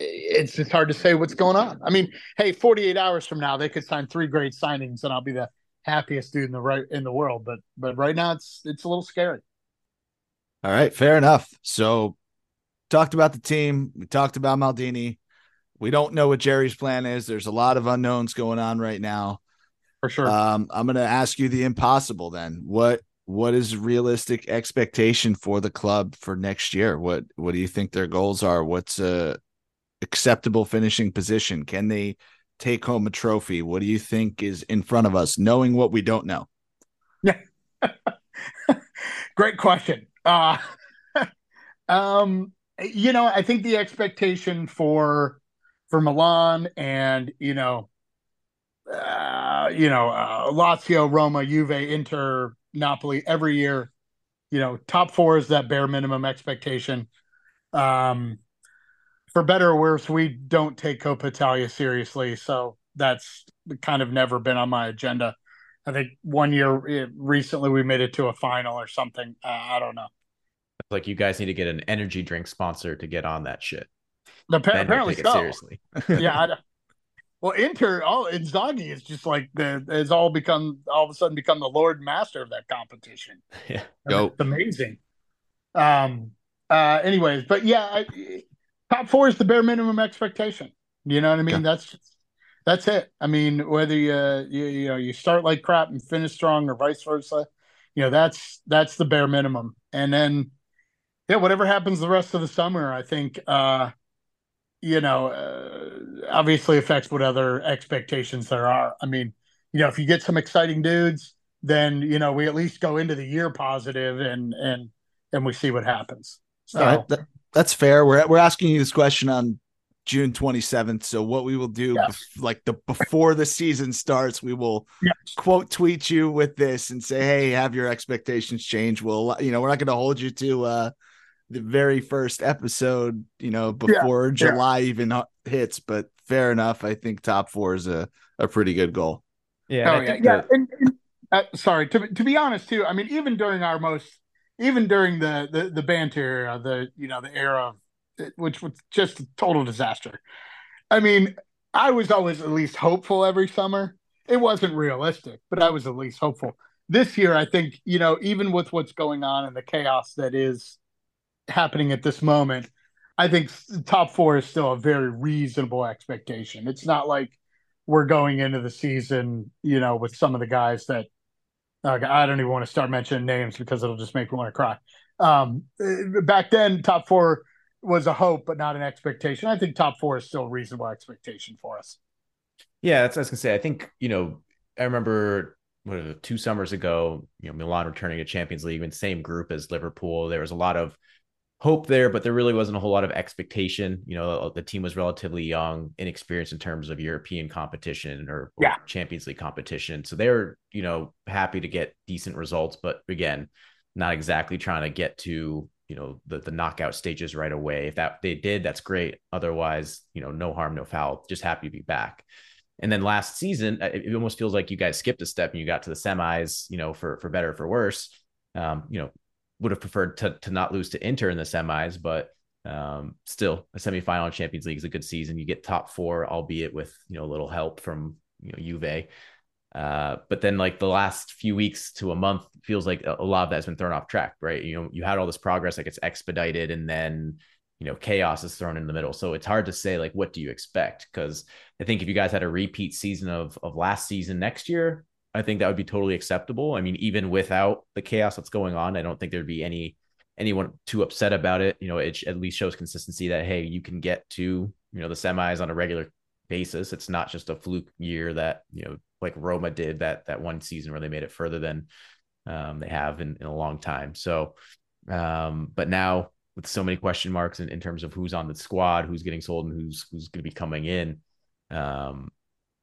it's it's hard to say what's going on. I mean, hey, 48 hours from now they could sign three great signings, and I'll be the happiest dude in the right in the world. But but right now it's it's a little scary. All right, fair enough. So, talked about the team. We talked about Maldini. We don't know what Gerry's plan is. There's a lot of unknowns going on right now. For sure. Um, I'm going to ask you the impossible then. What what is realistic expectation for the club for next year? What what do you think their goals are? What's a acceptable finishing position? Can they take home a trophy? What do you think is in front of us, knowing what we don't know? Yeah. Great question. Uh, um, you know, I think the expectation for for Milan and you know, uh, you know, uh, Lazio, Roma, Juve, Inter, Napoli every year. You know, top four is that bare minimum expectation. Um, for better or worse, we don't take Coppa Italia seriously, so that's kind of never been on my agenda. I think one year eh, recently we made it to a final or something. Uh, I don't know. Like you guys need to get an energy drink sponsor to get on that shit. Appa- apparently so. seriously. yeah. I, don't- well, Inter, all Inzaghi is just like the has all become all of a sudden become the Lord Master of that competition. yeah. It's amazing. Um. Uh. Anyways, but yeah, I, top four is the bare minimum expectation. You know what I mean? Okay. That's that's it. I mean, whether you, you you know you start like crap and finish strong, or vice versa, you know that's that's the bare minimum. And then, yeah, whatever happens the rest of the summer, I think, uh, you know, uh, obviously affects what other expectations there are. I mean, you know, if you get some exciting dudes, then you know we at least go into the year positive and and and we see what happens. So right, that- that's fair. We're we're asking you this question on June 27th. So what we will do, yes. bef- like the before the season starts, we will yes. quote tweet you with this and say, "Hey, have your expectations change." We'll, you know, we're not going to hold you to uh, the very first episode, you know, before yeah. July yeah. even hits. But fair enough. I think top four is a a pretty good goal. Yeah. Oh yeah. Yeah. And, and, uh, sorry to to be honest too. I mean, even during our most, even during the the the banter era, the you know the era of which was just a total disaster. I mean, I was always at least hopeful every summer. It wasn't realistic, but I was at least hopeful. This year, I think, you know, even with what's going on and the chaos that is happening at this moment, I think top four is still a very reasonable expectation. It's not like we're going into the season, you know, with some of the guys that uh, I don't even want to start mentioning names because it'll just make me want to cry. Um, back then, top four was a hope, but not an expectation. I think top four is still a reasonable expectation for us. Yeah, that's what I was gonna say. I think you know, I remember what two summers ago, you know, Milan returning to Champions League in the same group as Liverpool. There was a lot of hope there, but there really wasn't a whole lot of expectation. You know, the team was relatively young, inexperienced in terms of European competition or, or yeah. Champions League competition. So they were, you know, happy to get decent results, but again, not exactly trying to get to you know the the knockout stages right away. If that they did, that's great. Otherwise, you know, no harm, no foul. Just happy to be back. And then last season, it almost feels like you guys skipped a step and you got to the semis. You know, for for better or for worse. Um, you know, would have preferred to to not lose to Inter in the semis, but um, still a semifinal in Champions League is a good season. You get top four, albeit with you know a little help from you know Juve. Uh, but then like the last few weeks to a month feels like a, lot of that has been thrown off track, right? You know, you had all this progress, like it's expedited, and then you know chaos is thrown in the middle. So it's hard to say like what do you expect? Because I think if you guys had a repeat season of of last season next year, I think that would be totally acceptable. I mean, even without the chaos that's going on, I don't think there'd be any anyone too upset about it. You know, it at least shows consistency that hey, you can get to you know the semis on a regular basis. It's not just a fluke year that you know like Roma did that that one season where they made it further than um, they have in, in a long time. So, um, but now with so many question marks in, in terms of who's on the squad, who's getting sold, and who's who's going to be coming in, um,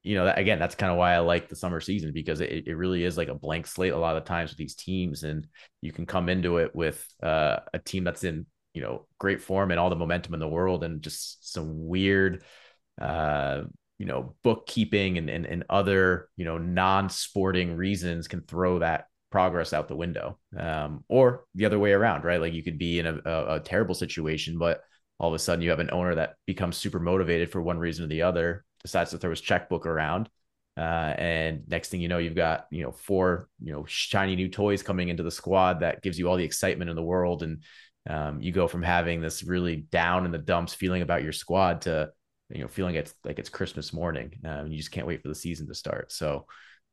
you know, that, again, that's kind of why I like the summer season because it, it really is like a blank slate a lot of times with these teams, and you can come into it with uh, a team that's in you know great form and all the momentum in the world, and just some weird uh, you know bookkeeping and, and and other you know non-sporting reasons can throw that progress out the window um, or the other way around right? Like you could be in a, a, a, terrible situation but all of a sudden you have an owner that becomes super motivated for one reason or the other decides to throw his checkbook around uh, and next thing you know you've got you know four you know shiny new toys coming into the squad that gives you all the excitement in the world and um, you go from having this really down in the dumps feeling about your squad to you know feeling it's like it's Christmas morning. Um, you just can't wait for the season to start. So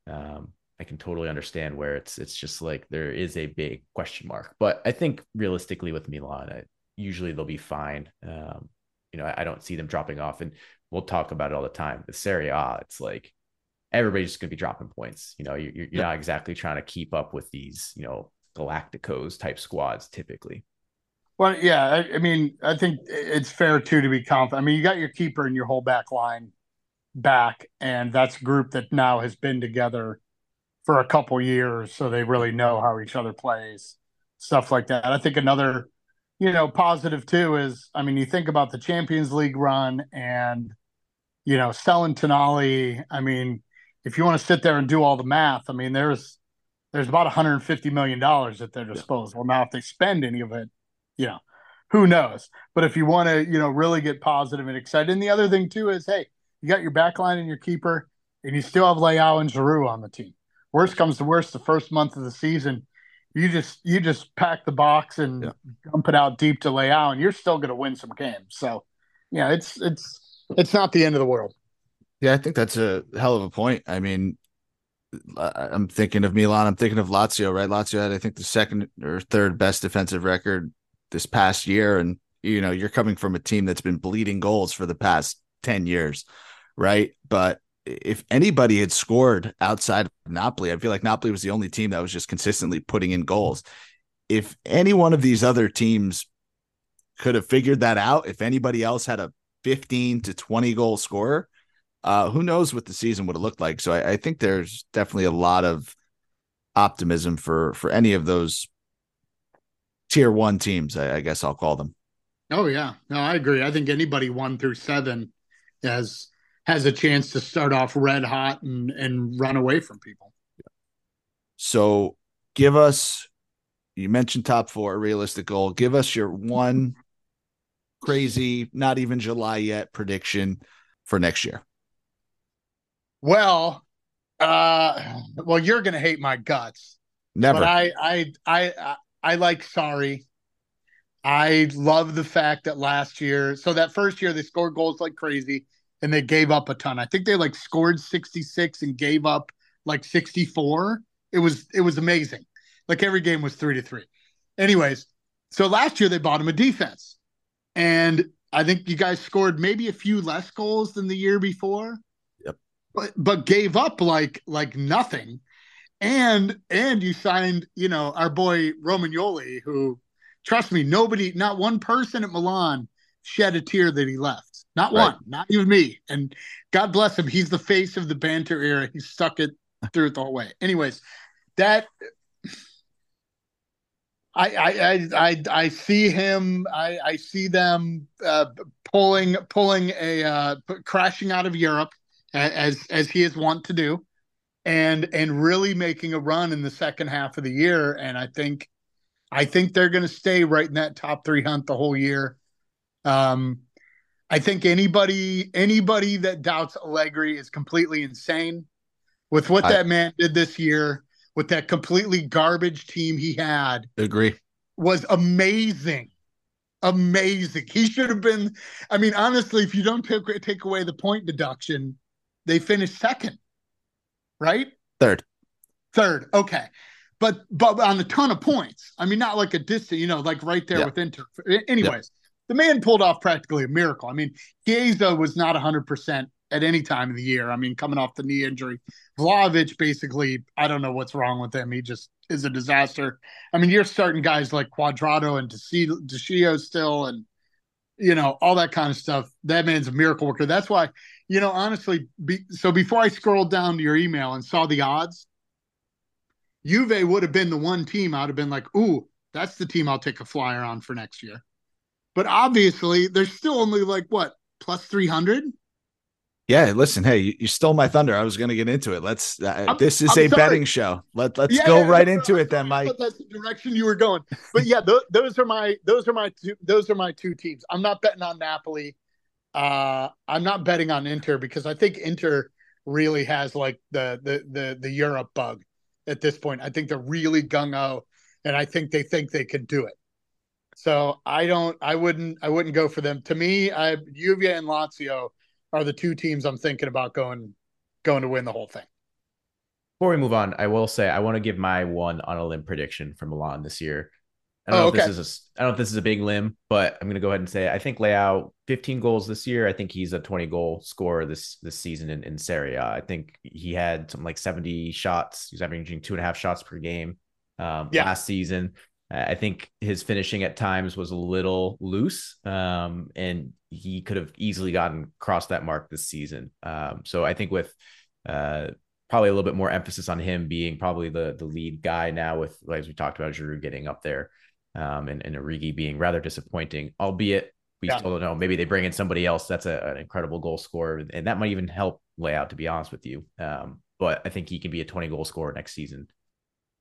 um, I can totally understand where it's it's just like there is a big question mark. But I think realistically with Milan, I, usually they'll be fine. Um, you know, I, I, don't see them dropping off, and we'll talk about it all the time. The Serie A, it's like everybody's just going to be dropping points. You know, you're, you're yeah. not exactly trying to keep up with these, you know, Galacticos type squads typically. Well, yeah, I, I, mean, I think it's fair too to be confident. I mean, you got your keeper and your whole back line back, and that's a group that now has been together for a couple years, so they really know how each other plays, stuff like that. I think another, you know, positive too is, I mean, you think about the Champions League run and, you know, selling Tonali. I mean, if you want to sit there and do all the math, I mean, there's there's about 150 million dollars at their disposal. Yeah. Now, if they spend any of it you know, who knows? But if you want to, you know, really get positive and excited, and the other thing too is, hey, you got your back line and your keeper, and you still have Leao and Giroud on the team. Worst comes to worst, the first month of the season, you just you just pack the box and yeah. dump it out deep to Leao, and you're still going to win some games. So, yeah, it's it's it's not the end of the world. Yeah, I think that's a hell of a point. I mean, I'm thinking of Milan. I'm thinking of Lazio, right? Lazio had, I think, the second or third best defensive record this past year and you know you're coming from a team that's been bleeding goals for the past 10 years right but if anybody had scored outside of Napoli I feel like Napoli was the only team that was just consistently putting in goals if any one of these other teams could have figured that out if anybody else had a 15 to 20 goal scorer, uh, who knows what the season would have looked like. So I, I think there's definitely a lot of optimism for for any of those tier one teams. I, I guess I'll call them. Oh yeah, no, I agree. I think anybody one through seven has has a chance to start off red hot and and run away from people. So give us you mentioned top four realistic goal. Give us your one crazy, not even July yet prediction for next year. Well, uh well, you're gonna hate my guts. Never. But I I I I, I like sorry. I love the fact that last year, so that first year they scored goals like crazy and they gave up a ton. I think they like scored 66 and gave up like 64. It was it was amazing. Like every game was three to three. Anyways, so last year they bought him a defense. And I think you guys scored maybe a few less goals than the year before. Yep. But but gave up like like nothing. And and you signed, you know, our boy Romagnoli, who trust me, nobody, not one person at Milan shed a tear that he left. Not right. one, not even me. And God bless him. He's the face of the banter era. He stuck it through it the whole way. Anyways, that I I I I see him. I I see them uh, pulling pulling a uh, crashing out of Europe as as he is wont to do, and and really making a run in the second half of the year. And I think I think they're going to stay right in that top three hunt the whole year. Um, I think anybody anybody that doubts Allegri is completely insane with what I, that man did this year with that completely garbage team he had. Agree. Was amazing. Amazing. He should have been. I mean, honestly, if you don't take, take away the point deduction, they finished second, right? Third. Third. Okay. But but on a ton of points. I mean, not like a distant, you know, like right there yeah. with Inter. Anyways, yeah. the man pulled off practically a miracle. I mean, Chiesa was not 100% at any time of the year. I mean, coming off the knee injury, Vlahovic basically, I don't know what's wrong with him. He just is a disaster. I mean, you're starting guys like Cuadrado and De Sciglio still, and you know all that kind of stuff. That man's a miracle worker. That's why, you know, honestly. Be, so before I scrolled down to your email and saw the odds, Juve would have been the one team I'd have been like, "Ooh, that's the team I'll take a flyer on for next year." But obviously, they're still only like what plus three hundred. Yeah, listen, hey, you, you, stole my thunder. I was going to get into it. Let's. Uh, this is I'm a sorry. betting show. Let Let's yeah, go yeah, right into it then, Mike. That's the direction you were going. But yeah, th- those are my those are my two those are my two teams. I'm not betting on Napoli. Uh, I'm not betting on Inter because I think Inter really has like the the the the Europe bug at this point. I think they're really gung ho, and I think they think they can do it. So I don't. I wouldn't. I wouldn't go for them. To me, I Juve and Lazio are the two teams I'm thinking about going going to win the whole thing. Before we move on, I will say I want to give my one on a limb prediction for Milan this year. I don't oh, know okay. if this is a, I don't know if this is a big limb, but I'm going to go ahead and say I think Leao 15 goals this year. I think he's a 20 goal scorer this this season in, in Serie A. I think he had something like 70 shots. He's averaging two and a half shots per game um, yeah. last season. I think his finishing at times was a little loose, um, and he could have easily gotten across that mark this season. Um, so I think with uh, probably a little bit more emphasis on him being probably the the lead guy now, with as we talked about, Giroud getting up there, um, and, and Origi being rather disappointing, albeit we yeah. still don't know. Maybe they bring in somebody else that's a, an incredible goal scorer, and that might even help Leao. To be honest with you, um, but I think he can be a 20 goal scorer next season.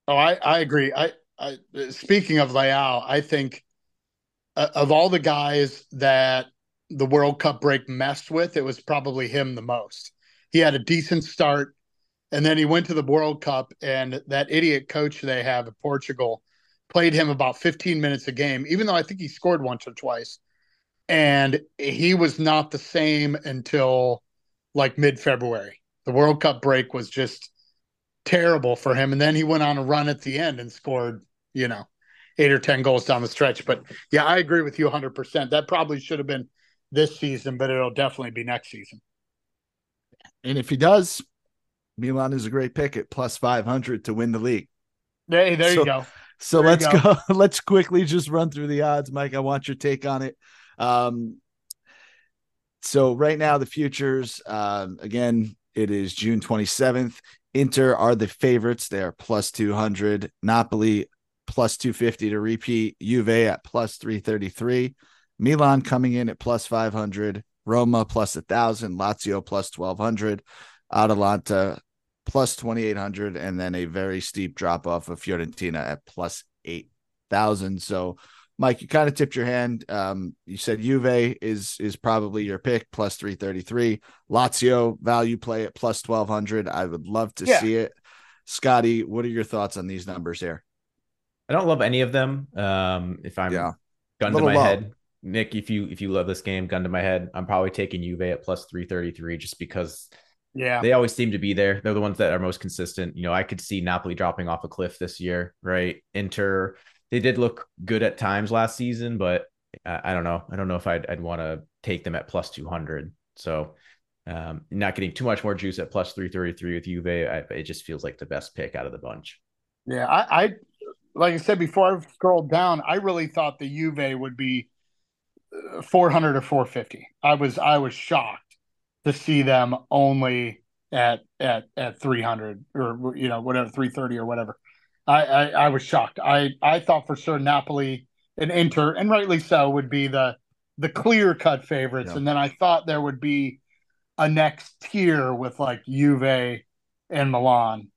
Oh, I, I agree. I I, speaking of Leao, I think uh, of all the guys that the World Cup break messed with, it was probably him the most. He had a decent start, and then he went to the World Cup, and that idiot coach they have at Portugal played him about 15 minutes a game, even though I think he scored once or twice. And he was not the same until like mid February. The World Cup break was just terrible for him. And then he went on a run at the end and scored, you know, eight or 10 goals down the stretch. But yeah, I agree with you 100%. That probably should have been this season, but it'll definitely be next season. And if he does, Milan is a great pick at plus 500 to win the league. Hey, there so, you go. So there let's go. go. let's quickly just run through the odds, Mike. I want your take on it. Um, So right now the futures, um, again, it is June 27th. Inter are the favorites. They are plus 200. Napoli plus 250 to repeat. Juve at plus 333. Milan coming in at plus 500. Roma plus 1,000. Lazio plus 1,200. Atalanta plus 2,800. And then a very steep drop off of Fiorentina at plus 8,000. So Mike, you kind of tipped your hand. Um, you said Juve is is probably your pick, plus three thirty three. Lazio value play at plus twelve hundred. I would love to yeah. see it. Scotty, what are your thoughts on these numbers here? I don't love any of them. Um, if I'm yeah. gun to my low. head, Nick, if you if you love this game, gun to my head, I'm probably taking Juve at plus three thirty three just because. Yeah, they always seem to be there. They're the ones that are most consistent. You know, I could see Napoli dropping off a cliff this year, right? Inter they did look good at times last season, but I, I don't know. I don't know if I'd, I'd want to take them at plus 200. So um, not getting too much more juice at plus 333 with Juve. I, it just feels like the best pick out of the bunch. Yeah. I, I, like I said before I scrolled down, I really thought the Juve would be 400 or 450. I was, I was shocked to see them only at, at, at 300 or, you know, whatever, 330 or whatever. I, I, I was shocked. I, I thought for sure Napoli and Inter, and rightly so, would be the the clear cut favorites, yeah. and then I thought there would be a next tier with like Juve and Milan,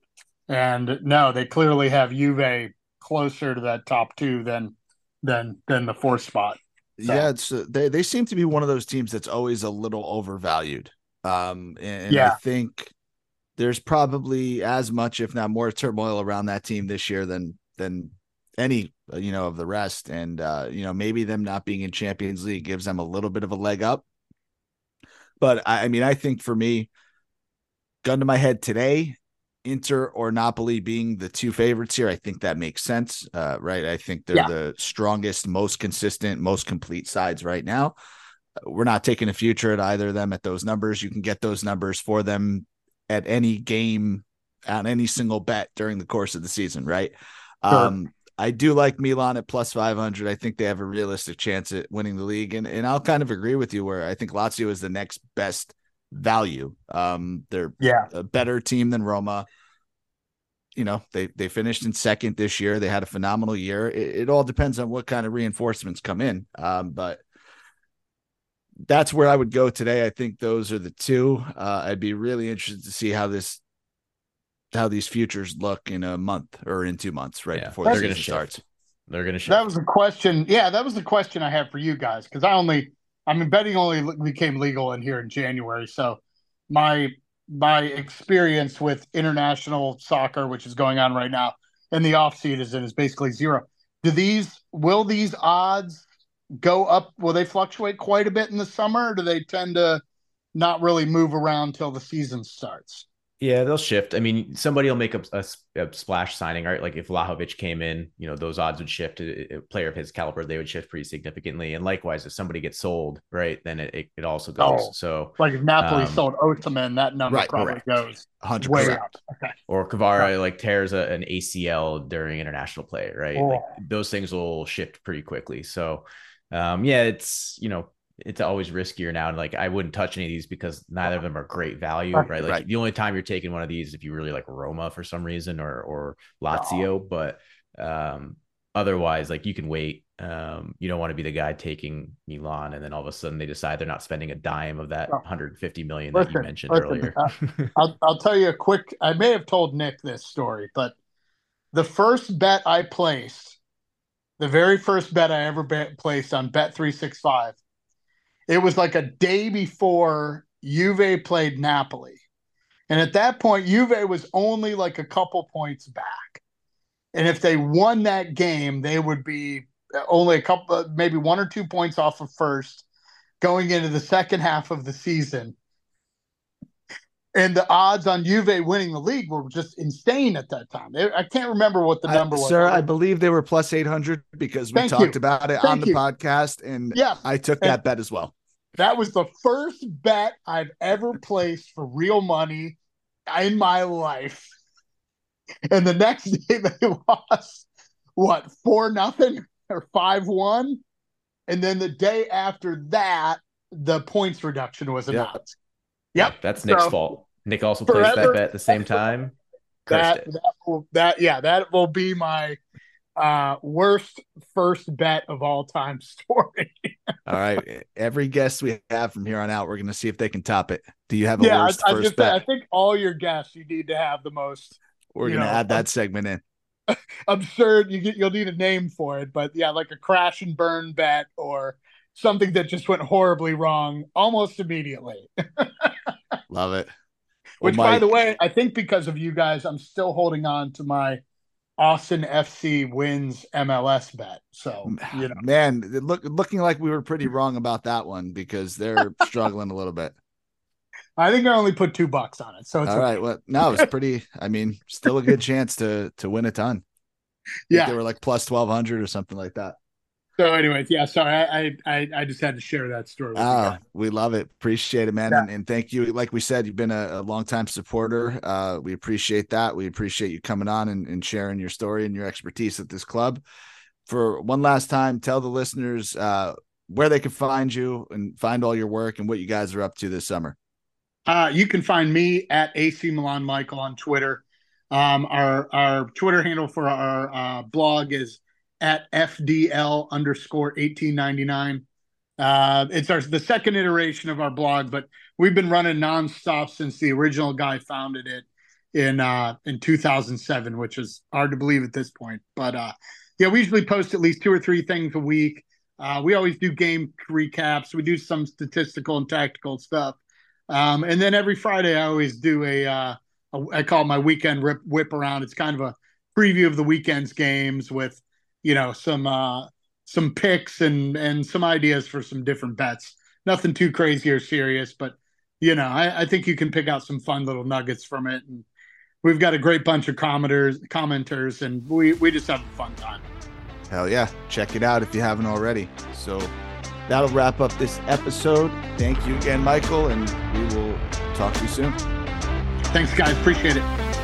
and no, they clearly have Juve closer to that top two than than than the fourth spot. So. Yeah, it's uh, they they seem to be one of those teams that's always a little overvalued. Um, and, yeah. I think there's probably as much, if not more, turmoil around that team this year than than any uh, you know of the rest. And uh, you know, maybe them not being in Champions League gives them a little bit of a leg up. But I, I mean, I think for me, gun to my head today, Inter or Napoli being the two favorites here, I think that makes sense. Uh, right. I think they're yeah. the strongest, most consistent, most complete sides right now. We're not taking a future at either of them at those numbers. You can get those numbers for them at any game on any single bet during the course of the season, right? Sure. Um, I do like Milan at plus 500. I think they have a realistic chance at winning the league. And, and I'll kind of agree with you where I think Lazio is the next best value. Um, they're yeah. a better team than Roma. You know, they, they finished in second this year. They had a phenomenal year. It, it all depends on what kind of reinforcements come in. Um, but that's where I would go today. I think those are the two. Uh, I'd be really interested to see how this how these futures look in a month or in two months, right yeah. before going to start. They're going to shift. That was the question. Yeah, that was the question I had for you guys because I only, I mean, betting only became legal in here in January, so my my experience with international soccer, which is going on right now, and the off season is basically zero. Do these will these odds go up? Will they fluctuate quite a bit in the summer? do they tend to not really move around till the season starts? Yeah, they'll shift. I mean, somebody will make a, a, a, splash signing, right? Like if Vlahovic came in, you know, those odds would shift. To a, player of his caliber, they would shift pretty significantly. And likewise, if somebody gets sold, right, then it, it, it also goes. Oh, so, like if Napoli um, sold Osimhen, that number right, probably correct. goes 100%. way up. Okay. Or Kvara like tears an ACL during international play, right? Oh. Like those things will shift pretty quickly. So, um, yeah, it's you know it's always riskier now. And like I wouldn't touch any of these because neither of them are great value, right? Like right. the only time you're taking one of these if you really like Roma for some reason or or Lazio, but um otherwise like you can wait. Um, you don't want to be the guy taking Milan and then all of a sudden they decide they're not spending a dime of that 150 million listen, that you mentioned listen, earlier. I'll, I'll tell you a quick. I may have told Nick this story, but the first bet I placed the very first bet I ever bet, placed on Bet three six five. It was like a day before Juve played Napoli, and at that point, Juve was only like a couple points back. And if they won that game, they would be only a couple, maybe one or two points off of first, going into the second half of the season and the odds on Juve winning the league were just insane at that time. I can't remember what the number was. Sir, I believe they were plus 800 because we Thank talked you. about it Thank on the you. podcast and yeah. I took that and bet as well. That was the first bet I've ever placed for real money in my life. And the next day they lost what, 4 nothing or 5 1? And then the day after that the points reduction was Yep. announced. Yep. That's Nick's So, fault. Nick also placed that bet at the same time. That, that will that yeah that will be my uh worst first bet of all time story. All right. Every guest we have from here on out, we're going to see if they can top it. Do you have a yeah, I, worst I first just bet? I think all your guests you need to have the most we're going to add that segment in. absurd. You get you'll need a name for it, but yeah, like a crash and burn bet or something that just went horribly wrong almost immediately. Love it. Well, Which, by the way, I think because of you guys, I'm still holding on to my Austin FC wins MLS bet. So you know, man, it look looking like we were pretty wrong about that one because they're struggling a little bit. I think I only put two bucks on it. So it's All okay. right. Well, no, it's pretty. I mean, still a good chance to to win a ton. Yeah. they were like plus twelve hundred or something like that. So, anyways, yeah. Sorry, I I I just had to share that story. With you Oh, we love it. Appreciate it, man. Yeah. And, and thank you. Like we said, you've been a, a longtime supporter. Uh, we appreciate that. We appreciate you coming on and, and sharing your story and your expertise at this club. For one last time, tell the listeners uh, where they can find you and find all your work and what you guys are up to this summer. Uh, you can find me at AC Milan Michael on Twitter. Um, our our Twitter handle for our uh, blog is at FDL underscore 1899. Uh, it's our the second iteration of our blog, but we've been running nonstop since the original guy founded it in uh, in 2007, which is hard to believe at this point. But uh, yeah, we usually post at least two or three things a week. Uh, we always do game recaps. We do some statistical and tactical stuff. Um, and then every Friday, I always do a, uh, a I call it my weekend rip, whip around. It's kind of a preview of the weekend's games with, you know, some uh, some picks and and some ideas for some different bets. Nothing too crazy or serious, but you know, I, I think you can pick out some fun little nuggets from it. And we've got a great bunch of commenters, commenters, and we we just have a fun time. Hell yeah. Check it out if you haven't already. So that'll wrap up this episode. Thank you again, Michael, and we will talk to you soon. Thanks, guys. Appreciate it.